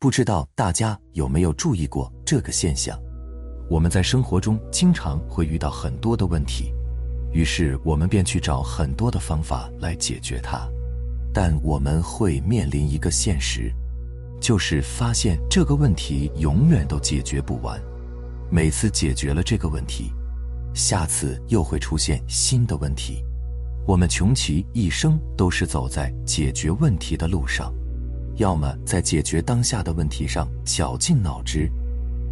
不知道大家有没有注意过这个现象？我们在生活中经常会遇到很多的问题，于是我们便去找很多的方法来解决它，但我们会面临一个现实，就是发现这个问题永远都解决不完。每次解决了这个问题，下次又会出现新的问题。我们穷其一生都是走在解决问题的路上。要么在解决当下的问题上绞尽脑汁，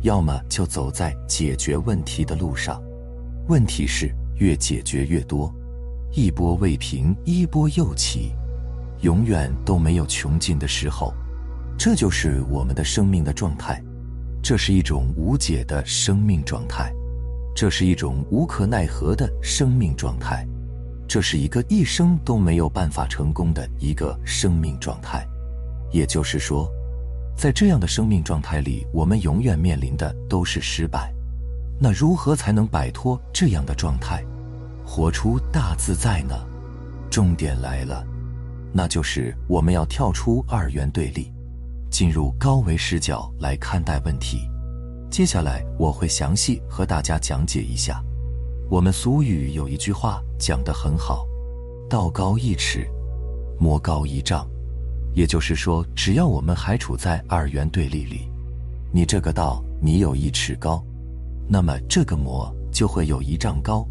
要么就走在解决问题的路上。问题是越解决越多，一波未平一波又起，永远都没有穷尽的时候。这就是我们的生命的状态，这是一种无解的生命状态，这是一种无可奈何的生命状态，这是一个一生都没有办法成功的一个生命状态。也就是说，在这样的生命状态里，我们永远面临的都是失败。那如何才能摆脱这样的状态，活出大自在呢？重点来了，那就是我们要跳出二元对立，进入高维视角来看待问题。接下来我会详细和大家讲解一下。我们俗语有一句话讲得很好：“道高一尺，魔高一丈。”也就是说，只要我们还处在二元对立里，你这个道你有一尺高，那么这个魔就会有一丈高，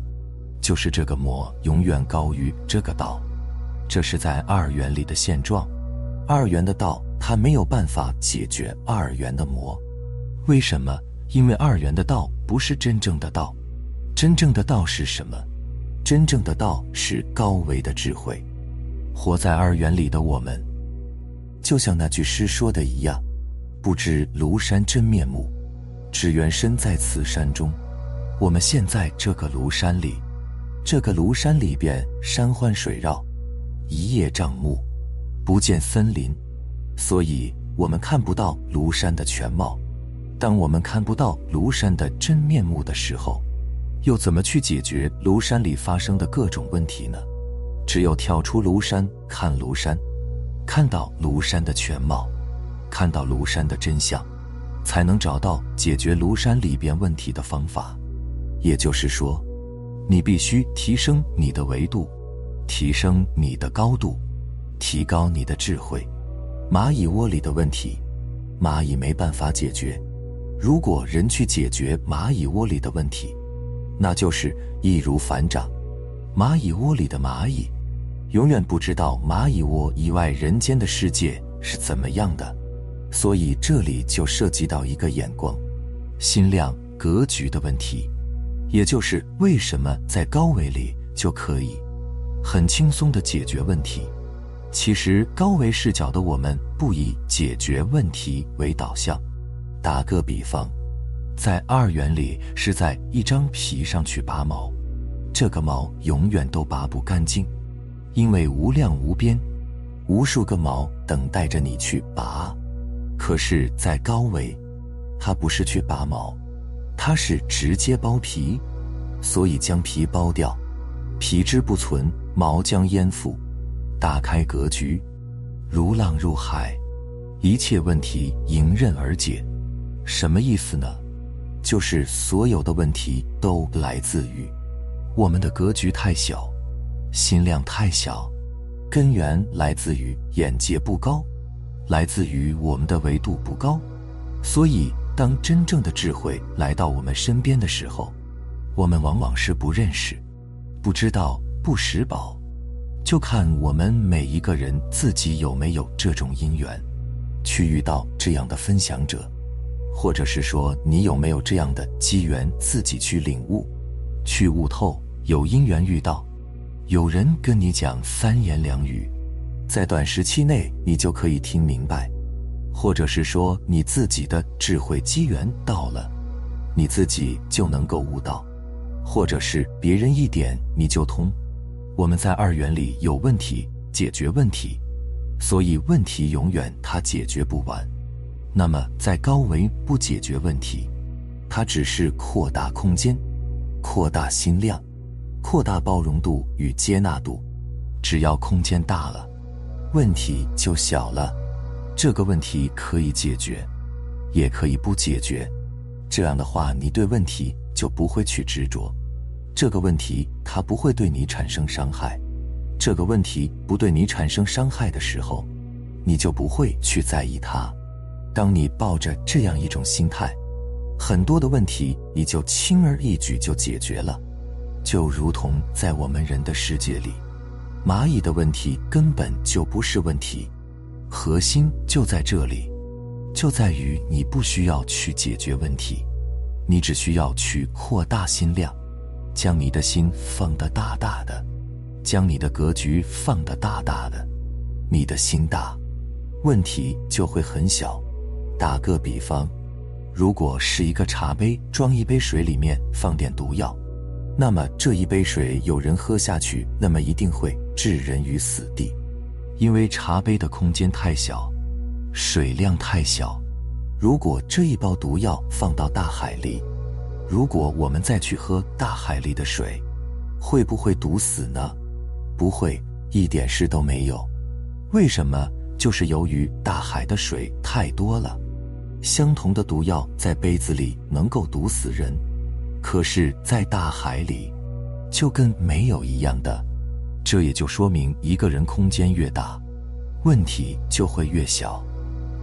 就是这个魔永远高于这个道，这是在二元里的现状。二元的道它没有办法解决二元的魔，为什么？因为二元的道不是真正的道，真正的道是什么？真正的道是高维的智慧。活在二元里的我们。就像那句诗说的一样，不知庐山真面目，只缘身在此山中。我们现在这个庐山里，这个庐山里边山环水绕，一叶障目，不见森林，所以我们看不到庐山的全貌。当我们看不到庐山的真面目的时候，又怎么去解决庐山里发生的各种问题呢？只有跳出庐山看庐山。看到庐山的全貌，看到庐山的真相，才能找到解决庐山里边问题的方法。也就是说，你必须提升你的维度，提升你的高度，提高你的智慧。蚂蚁窝里的问题，蚂蚁没办法解决。如果人去解决蚂蚁窝里的问题，那就是易如反掌。蚂蚁窝里的蚂蚁。永远不知道蚂蚁窝以外人间的世界是怎么样的，所以这里就涉及到一个眼光、心量、格局的问题，也就是为什么在高维里就可以很轻松的解决问题。其实高维视角的我们不以解决问题为导向。打个比方，在二元里是在一张皮上去拔毛，这个毛永远都拔不干净。因为无量无边，无数个毛等待着你去拔，可是，在高维，它不是去拔毛，它是直接剥皮，所以将皮剥掉，皮之不存，毛将焉附。打开格局，如浪入海，一切问题迎刃而解。什么意思呢？就是所有的问题都来自于我们的格局太小。心量太小，根源来自于眼界不高，来自于我们的维度不高。所以，当真正的智慧来到我们身边的时候，我们往往是不认识、不知道、不识宝。就看我们每一个人自己有没有这种因缘，去遇到这样的分享者，或者是说你有没有这样的机缘，自己去领悟、去悟透。有因缘遇到。有人跟你讲三言两语，在短时期内你就可以听明白，或者是说你自己的智慧机缘到了，你自己就能够悟到，或者是别人一点你就通。我们在二元里有问题，解决问题，所以问题永远它解决不完。那么在高维不解决问题，它只是扩大空间，扩大心量。扩大包容度与接纳度，只要空间大了，问题就小了。这个问题可以解决，也可以不解决。这样的话，你对问题就不会去执着。这个问题它不会对你产生伤害。这个问题不对你产生伤害的时候，你就不会去在意它。当你抱着这样一种心态，很多的问题你就轻而易举就解决了。就如同在我们人的世界里，蚂蚁的问题根本就不是问题，核心就在这里，就在于你不需要去解决问题，你只需要去扩大心量，将你的心放得大大的，将你的格局放得大大的，你的心大，问题就会很小。打个比方，如果是一个茶杯装一杯水，里面放点毒药，那么这一杯水有人喝下去，那么一定会置人于死地，因为茶杯的空间太小，水量太小。如果这一包毒药放到大海里，如果我们再去喝大海里的水，会不会毒死呢？不会，一点事都没有。为什么？就是由于大海的水太多了。相同的毒药在杯子里能够毒死人，可是，在大海里，就跟没有一样的。这也就说明，一个人空间越大，问题就会越小。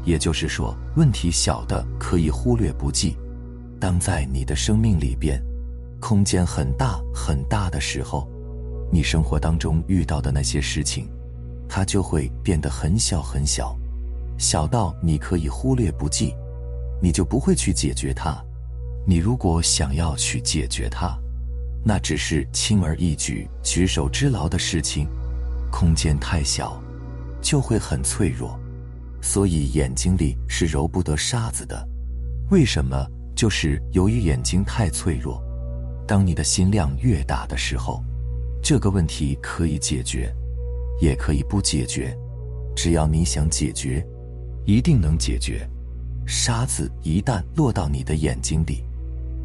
也就是说，问题小的可以忽略不计。当在你的生命里边，空间很大很大的时候，你生活当中遇到的那些事情，它就会变得很小很小，小到你可以忽略不计。你就不会去解决它。你如果想要去解决它，那只是轻而易举、举手之劳的事情。空间太小，就会很脆弱。所以眼睛里是揉不得沙子的。为什么？就是由于眼睛太脆弱。当你的心量越大的时候，这个问题可以解决，也可以不解决。只要你想解决，一定能解决。沙子一旦落到你的眼睛里，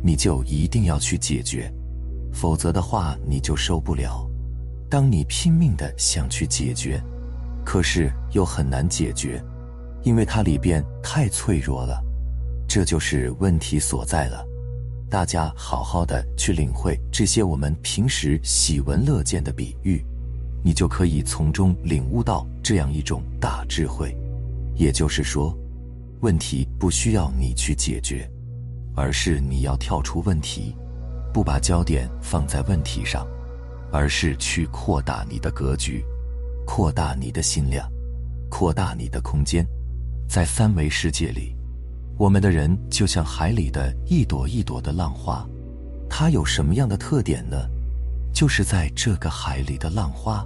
你就一定要去解决，否则的话你就受不了。当你拼命的想去解决，可是又很难解决，因为它里边太脆弱了，这就是问题所在了。大家好好的去领会这些我们平时喜闻乐见的比喻，你就可以从中领悟到这样一种大智慧，也就是说。问题不需要你去解决，而是你要跳出问题，不把焦点放在问题上，而是去扩大你的格局，扩大你的心量，扩大你的空间。在三维世界里，我们的人就像海里的一朵一朵的浪花，它有什么样的特点呢？就是在这个海里的浪花，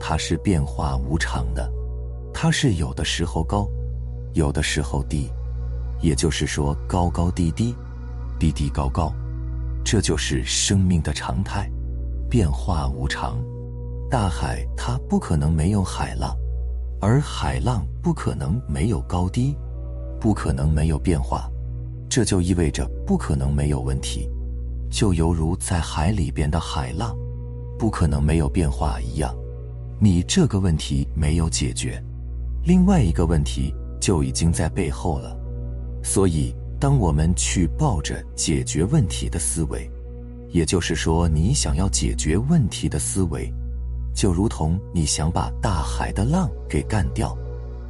它是变化无常的，它是有的时候高。有的时候低，也就是说高高低低，低低高高，这就是生命的常态，变化无常。大海它不可能没有海浪，而海浪不可能没有高低，不可能没有变化，这就意味着不可能没有问题，就犹如在海里边的海浪，不可能没有变化一样。你这个问题没有解决，另外一个问题。就已经在背后了，所以当我们去抱着解决问题的思维，也就是说，你想要解决问题的思维，就如同你想把大海的浪给干掉，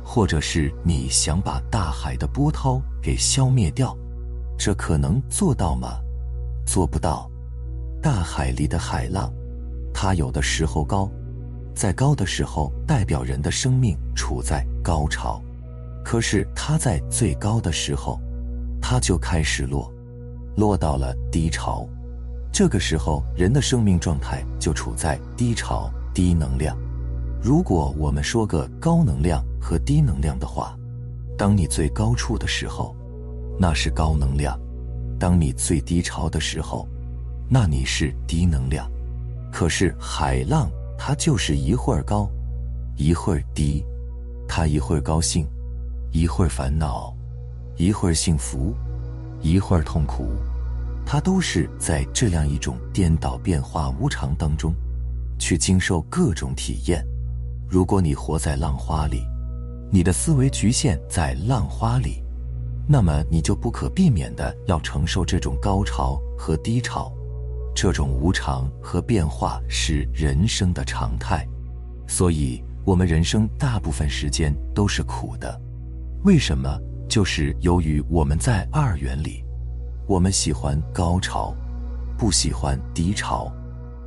或者是你想把大海的波涛给消灭掉，这可能做到吗？做不到。大海里的海浪，它有的时候高，在高的时候代表人的生命处在高潮。可是它在最高的时候，它就开始落，落到了低潮。这个时候，人的生命状态就处在低潮、低能量。如果我们说个高能量和低能量的话，当你最高处的时候，那是高能量；当你最低潮的时候，那你是低能量。可是海浪它就是一会儿高，一会儿低，它一会儿高兴。一会儿烦恼，一会儿幸福，一会儿痛苦，它都是在这样一种颠倒变化无常当中，去经受各种体验。如果你活在浪花里，你的思维局限在浪花里，那么你就不可避免的要承受这种高潮和低潮，这种无常和变化是人生的常态。所以，我们人生大部分时间都是苦的。为什么？就是由于我们在二元里，我们喜欢高潮，不喜欢低潮。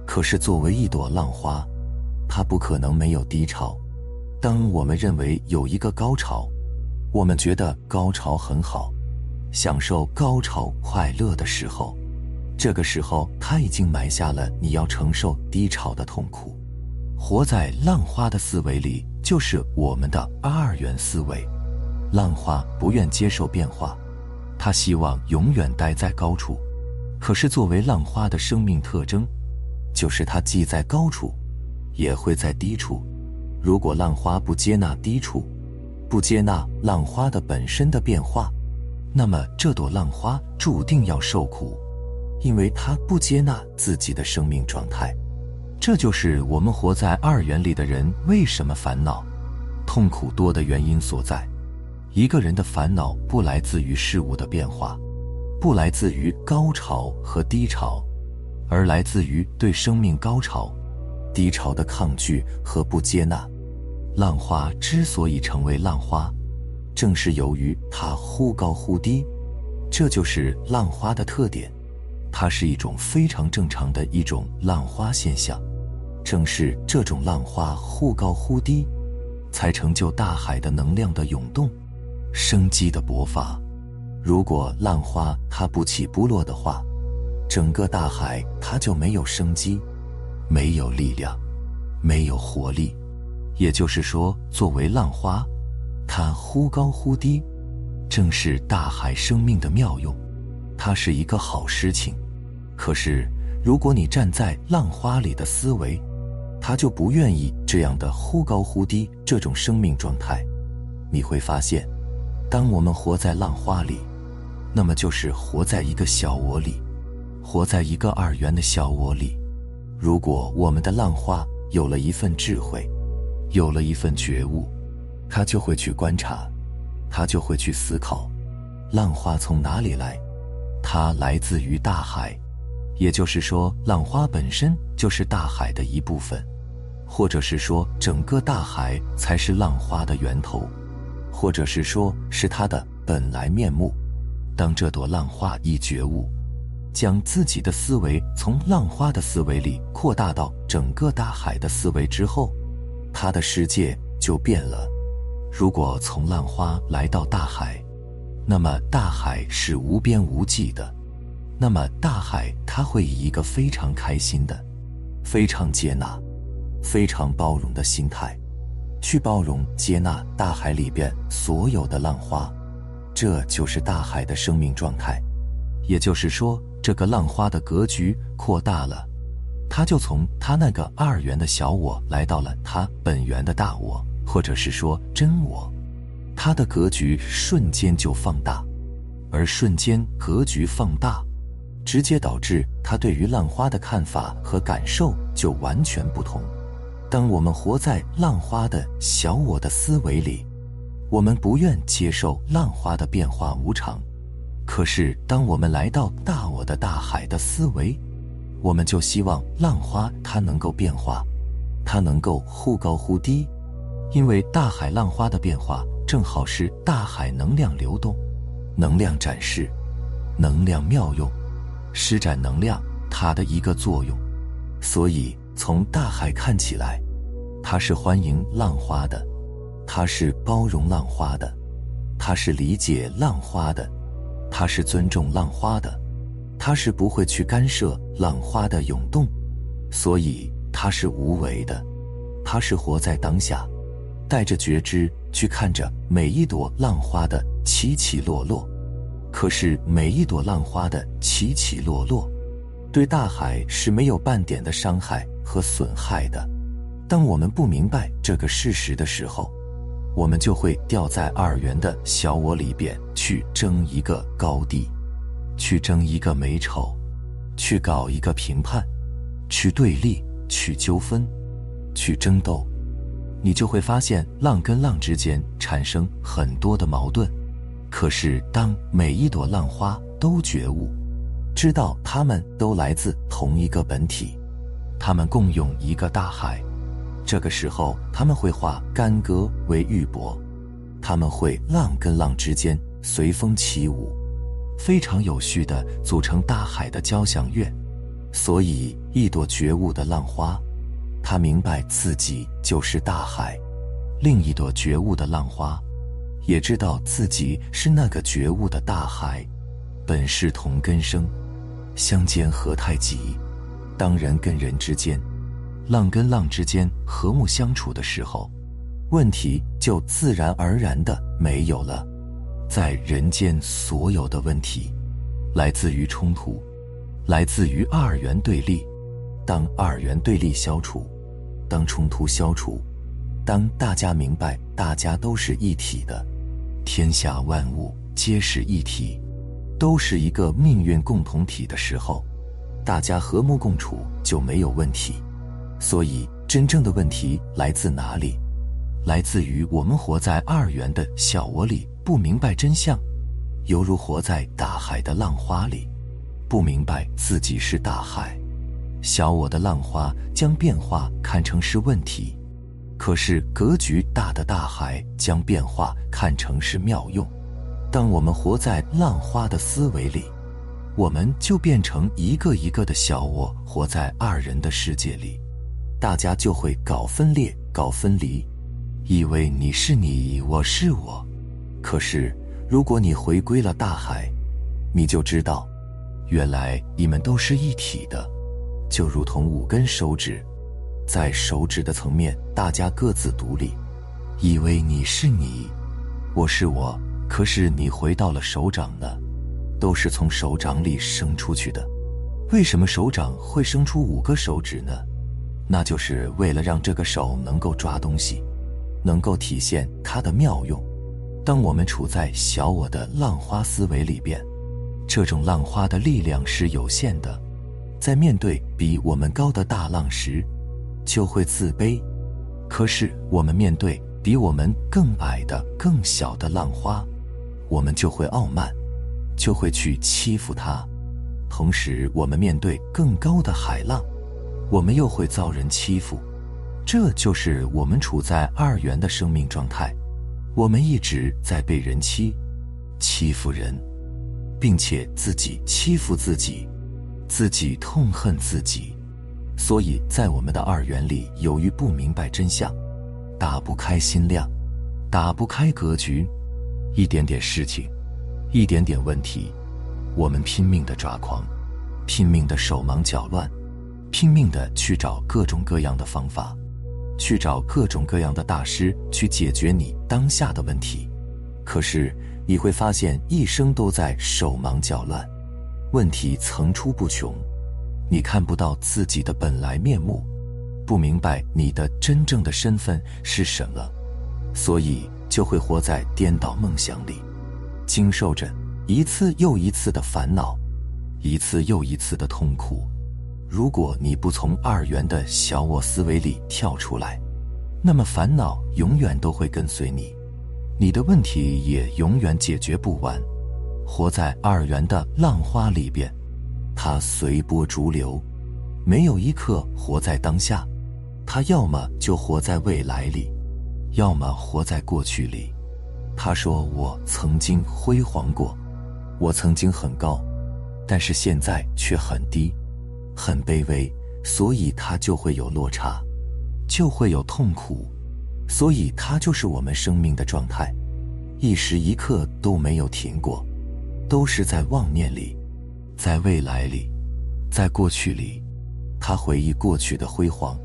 可是作为一朵浪花，它不可能没有低潮。当我们认为有一个高潮，我们觉得高潮很好，享受高潮快乐的时候，这个时候它已经埋下了你要承受低潮的痛苦。活在浪花的思维里，就是我们的二元思维。浪花不愿接受变化，它希望永远待在高处。可是，作为浪花的生命特征，就是它既在高处，也会在低处。如果浪花不接纳低处，不接纳浪花的本身的变化，那么这朵浪花注定要受苦，因为它不接纳自己的生命状态。这就是我们活在二元里的人为什么烦恼、痛苦多的原因所在。一个人的烦恼不来自于事物的变化，不来自于高潮和低潮，而来自于对生命高潮、低潮的抗拒和不接纳。浪花之所以成为浪花，正是由于它忽高忽低，这就是浪花的特点。它是一种非常正常的一种浪花现象。正是这种浪花忽高忽低，才成就大海的能量的涌动，生机的勃发。如果浪花它不起不落的话，整个大海它就没有生机，没有力量，没有活力。也就是说，作为浪花，它忽高忽低，正是大海生命的妙用，它是一个好事情。可是，如果你站在浪花里的思维，他就不愿意这样的忽高忽低这种生命状态。你会发现，当我们活在浪花里，那么就是活在一个小我里，活在一个二元的小我里。如果我们的浪花有了一份智慧，有了一份觉悟，他就会去观察，他就会去思考，浪花从哪里来？它来自于大海，也就是说，浪花本身就是大海的一部分。或者是说，整个大海才是浪花的源头，或者是说，是它的本来面目。当这朵浪花一觉悟，将自己的思维从浪花的思维里扩大到整个大海的思维之后，他的世界就变了。如果从浪花来到大海，那么大海是无边无际的，那么大海它会以一个非常开心的、非常接纳。非常包容的心态，去包容、接纳大海里边所有的浪花，这就是大海的生命状态。也就是说，这个浪花的格局扩大了，它就从它那个二元的小我来到了它本源的大我，或者是说真我，它的格局瞬间就放大，而瞬间格局放大，直接导致他对于浪花的看法和感受就完全不同。当我们活在浪花的小我的思维里，我们不愿接受浪花的变化无常。可是，当我们来到大我的大海的思维，我们就希望浪花它能够变化，它能够忽高忽低，因为大海浪花的变化正好是大海能量流动、能量展示、能量妙用、施展能量它的一个作用。所以。从大海看起来，它是欢迎浪花的，它是包容浪花的，它是理解浪花的，它是尊重浪花的，它是不会去干涉浪花的涌动，所以它是无为的，它是活在当下，带着觉知去看着每一朵浪花的起起落落。可是每一朵浪花的起起落落，对大海是没有半点的伤害。和损害的。当我们不明白这个事实的时候，我们就会掉在二元的小我里边去争一个高低，去争一个美丑，去搞一个评判，去对立，去纠纷，去争斗。你就会发现浪跟浪之间产生很多的矛盾。可是，当每一朵浪花都觉悟，知道它们都来自同一个本体，他们共用一个大海，这个时候，他们会化干戈为玉帛，他们会浪跟浪之间随风起舞，非常有序的组成大海的交响乐。所以，一朵觉悟的浪花，他明白自己就是大海；另一朵觉悟的浪花。也知道自己是那个觉悟的大海，本是同根生，相煎何太急。当人跟人之间，浪跟浪之间和睦相处的时候，问题就自然而然的没有了。在人间，所有的问题，来自于冲突，来自于二元对立。当二元对立消除，当冲突消除，当大家明白大家都是一体的。天下万物皆是一体，都是一个命运共同体的时候，大家和睦共处就没有问题。所以，真正的问题来自哪里？来自于我们活在二元的小我里，不明白真相，犹如活在大海的浪花里，不明白自己是大海。小我的浪花将变化看成是问题。可是格局大的大海将变化看成是妙用。当我们活在浪花的思维里，我们就变成一个一个的小我，活在二人的世界里，大家就会搞分裂、搞分离，以为你是你，我是我。可是如果你回归了大海，你就知道，原来你们都是一体的，就如同五根手指。在手指的层面，大家各自独立，以为你是你，我是我。可是你回到了手掌呢，都是从手掌里生出去的。为什么手掌会生出五个手指呢？那就是为了让这个手能够抓东西，能够体现它的妙用。当我们处在小我的浪花思维里边，这种浪花的力量是有限的，在面对比我们高的大浪时。就会自卑，可是我们面对比我们更矮的、更小的浪花，我们就会傲慢，就会去欺负它；同时，我们面对更高的海浪，我们又会遭人欺负。这就是我们处在二元的生命状态，我们一直在被人欺、欺负人，并且自己欺负自己，自己痛恨自己。所以在我们的二元里，由于不明白真相，打不开心量，打不开格局，一点点事情，一点点问题，我们拼命的抓狂，拼命的手忙脚乱，拼命的去找各种各样的方法，去找各种各样的大师去解决你当下的问题。可是你会发现，一生都在手忙脚乱，问题层出不穷。你看不到自己的本来面目，不明白你的真正的身份是什么，所以就会活在颠倒梦想里，经受着一次又一次的烦恼，一次又一次的痛苦。如果你不从二元的小我思维里跳出来，那么烦恼永远都会跟随你，你的问题也永远解决不完。活在二元的浪花里边。他随波逐流，没有一刻活在当下。他要么就活在未来里，要么活在过去里。他说：“我曾经辉煌过，我曾经很高，但是现在却很低，很卑微。所以他就会有落差，就会有痛苦。所以他就是我们生命的状态，一时一刻都没有停过，都是在妄念里。”在未来里，在过去里，他回忆过去的辉煌，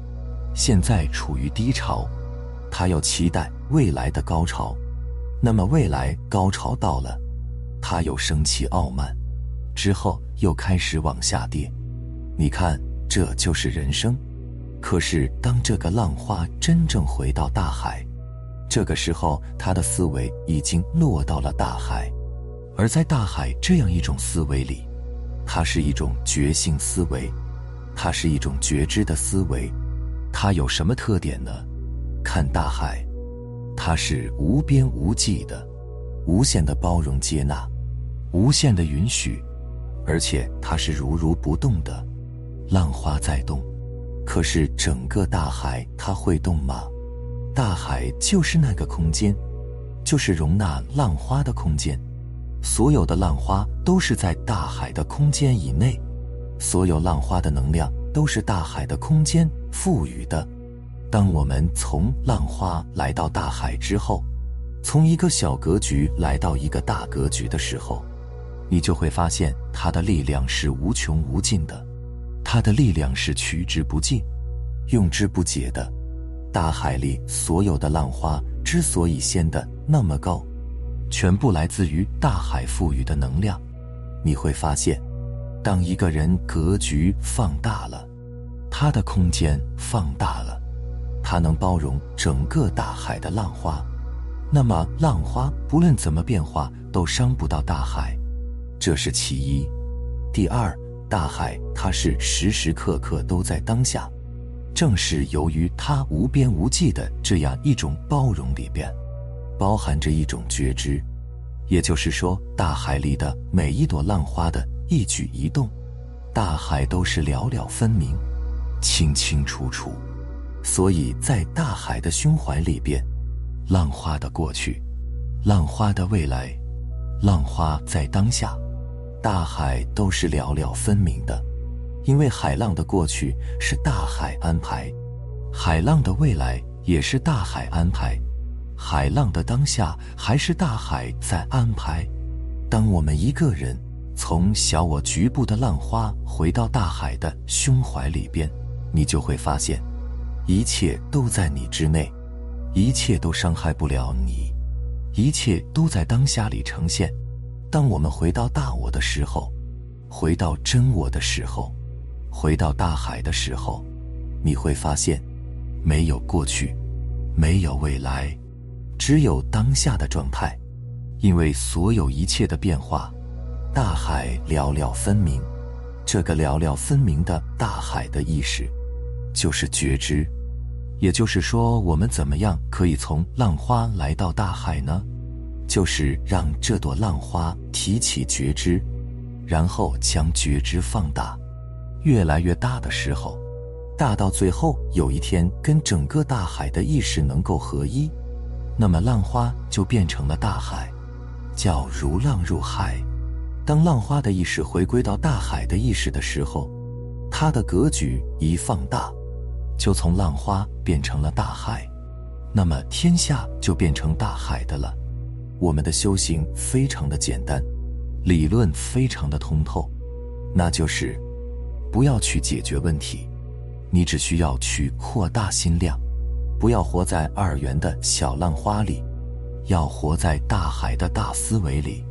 现在处于低潮，他要期待未来的高潮。那么未来高潮到了，他又生气傲慢，之后又开始往下跌。你看，这就是人生。可是当这个浪花真正回到大海，这个时候他的思维已经落到了大海，而在大海这样一种思维里。它是一种觉性思维，它是一种觉知的思维，它有什么特点呢？看大海，它是无边无际的，无限的包容接纳，无限的允许，而且它是如如不动的。浪花在动，可是整个大海它会动吗？大海就是那个空间，就是容纳浪花的空间。所有的浪花都是在大海的空间以内，所有浪花的能量都是大海的空间赋予的。当我们从浪花来到大海之后，从一个小格局来到一个大格局的时候，你就会发现它的力量是无穷无尽的，它的力量是取之不尽、用之不竭的。大海里所有的浪花之所以掀得那么高。全部来自于大海赋予的能量。你会发现，当一个人格局放大了，他的空间放大了，它能包容整个大海的浪花。那么，浪花不论怎么变化，都伤不到大海。这是其一。第二，大海它是时时刻刻都在当下，正是由于它无边无际的这样一种包容里边。包含着一种觉知，也就是说，大海里的每一朵浪花的一举一动，大海都是了了分明、清清楚楚。所以在大海的胸怀里边，浪花的过去，浪花的未来，浪花在当下，大海都是寥寥分明的。因为海浪的过去是大海安排，海浪的未来也是大海安排。海浪的当下，还是大海在安排。当我们一个人从小我局部的浪花回到大海的胸怀里边，你就会发现，一切都在你之内，一切都伤害不了你，一切都在当下里呈现。当我们回到大我的时候，回到真我的时候，回到大海的时候，你会发现，没有过去，没有未来。只有当下的状态，因为所有一切的变化，大海寥寥分明。这个寥寥分明的大海的意识，就是觉知。也就是说，我们怎么样可以从浪花来到大海呢？就是让这朵浪花提起觉知，然后将觉知放大，越来越大的时候，大到最后有一天跟整个大海的意识能够合一。那么浪花就变成了大海，叫如浪入海。当浪花的意识回归到大海的意识的时候，它的格局一放大，就从浪花变成了大海。那么天下就变成大海的了。我们的修行非常的简单，理论非常的通透，那就是不要去解决问题，你只需要去扩大心量。不要活在二元的小浪花里，要活在大海的大思维里。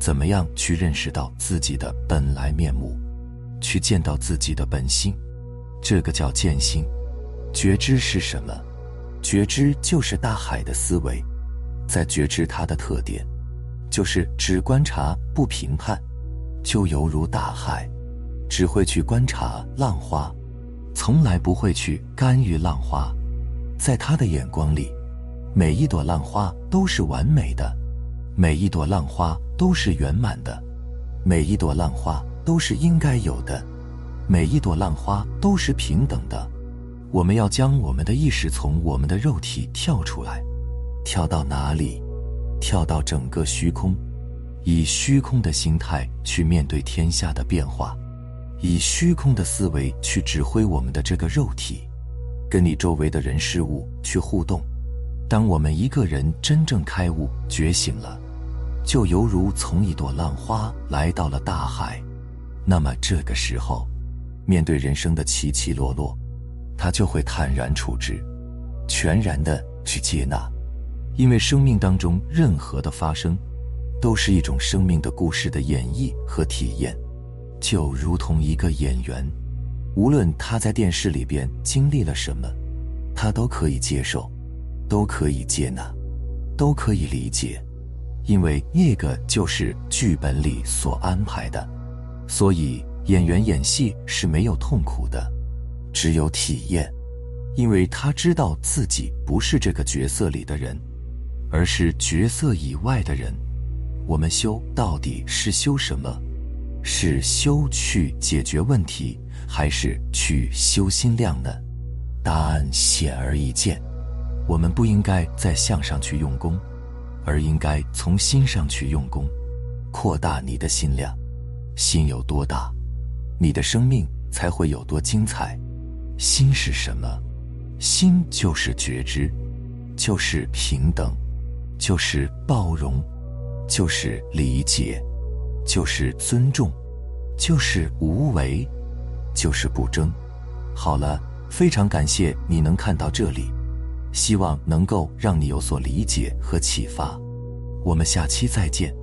怎么样去认识到自己的本来面目，去见到自己的本性？这个叫见性。觉知是什么？觉知就是大海的思维。在觉知它的特点，就是只观察不评判，就犹如大海，只会去观察浪花，从来不会去干预浪花。在他的眼光里，每一朵浪花都是完美的，每一朵浪花都是圆满的，每一朵浪花都是应该有的，每一朵浪花都是平等的。我们要将我们的意识从我们的肉体跳出来，跳到哪里？跳到整个虚空，以虚空的心态去面对天下的变化，以虚空的思维去指挥我们的这个肉体。跟你周围的人事物去互动。当我们一个人真正开悟觉醒了，就犹如从一朵浪花来到了大海。那么这个时候，面对人生的起起落落，他就会坦然处之，全然的去接纳。因为生命当中任何的发生，都是一种生命的故事的演绎和体验，就如同一个演员。无论他在电视里边经历了什么，他都可以接受，都可以接纳，都可以理解，因为那个就是剧本里所安排的。所以演员演戏是没有痛苦的，只有体验，因为他知道自己不是这个角色里的人，而是角色以外的人。我们修到底是修什么？是修去解决问题，还是去修心量呢？答案显而易见，我们不应该在相上去用功，而应该从心上去用功，扩大你的心量。心有多大，你的生命才会有多精彩。心是什么？心就是觉知，就是平等，就是包容，就是理解，就是尊重，就是无为，就是不争。好了，非常感谢你能看到这里，希望能够让你有所理解和启发。我们下期再见。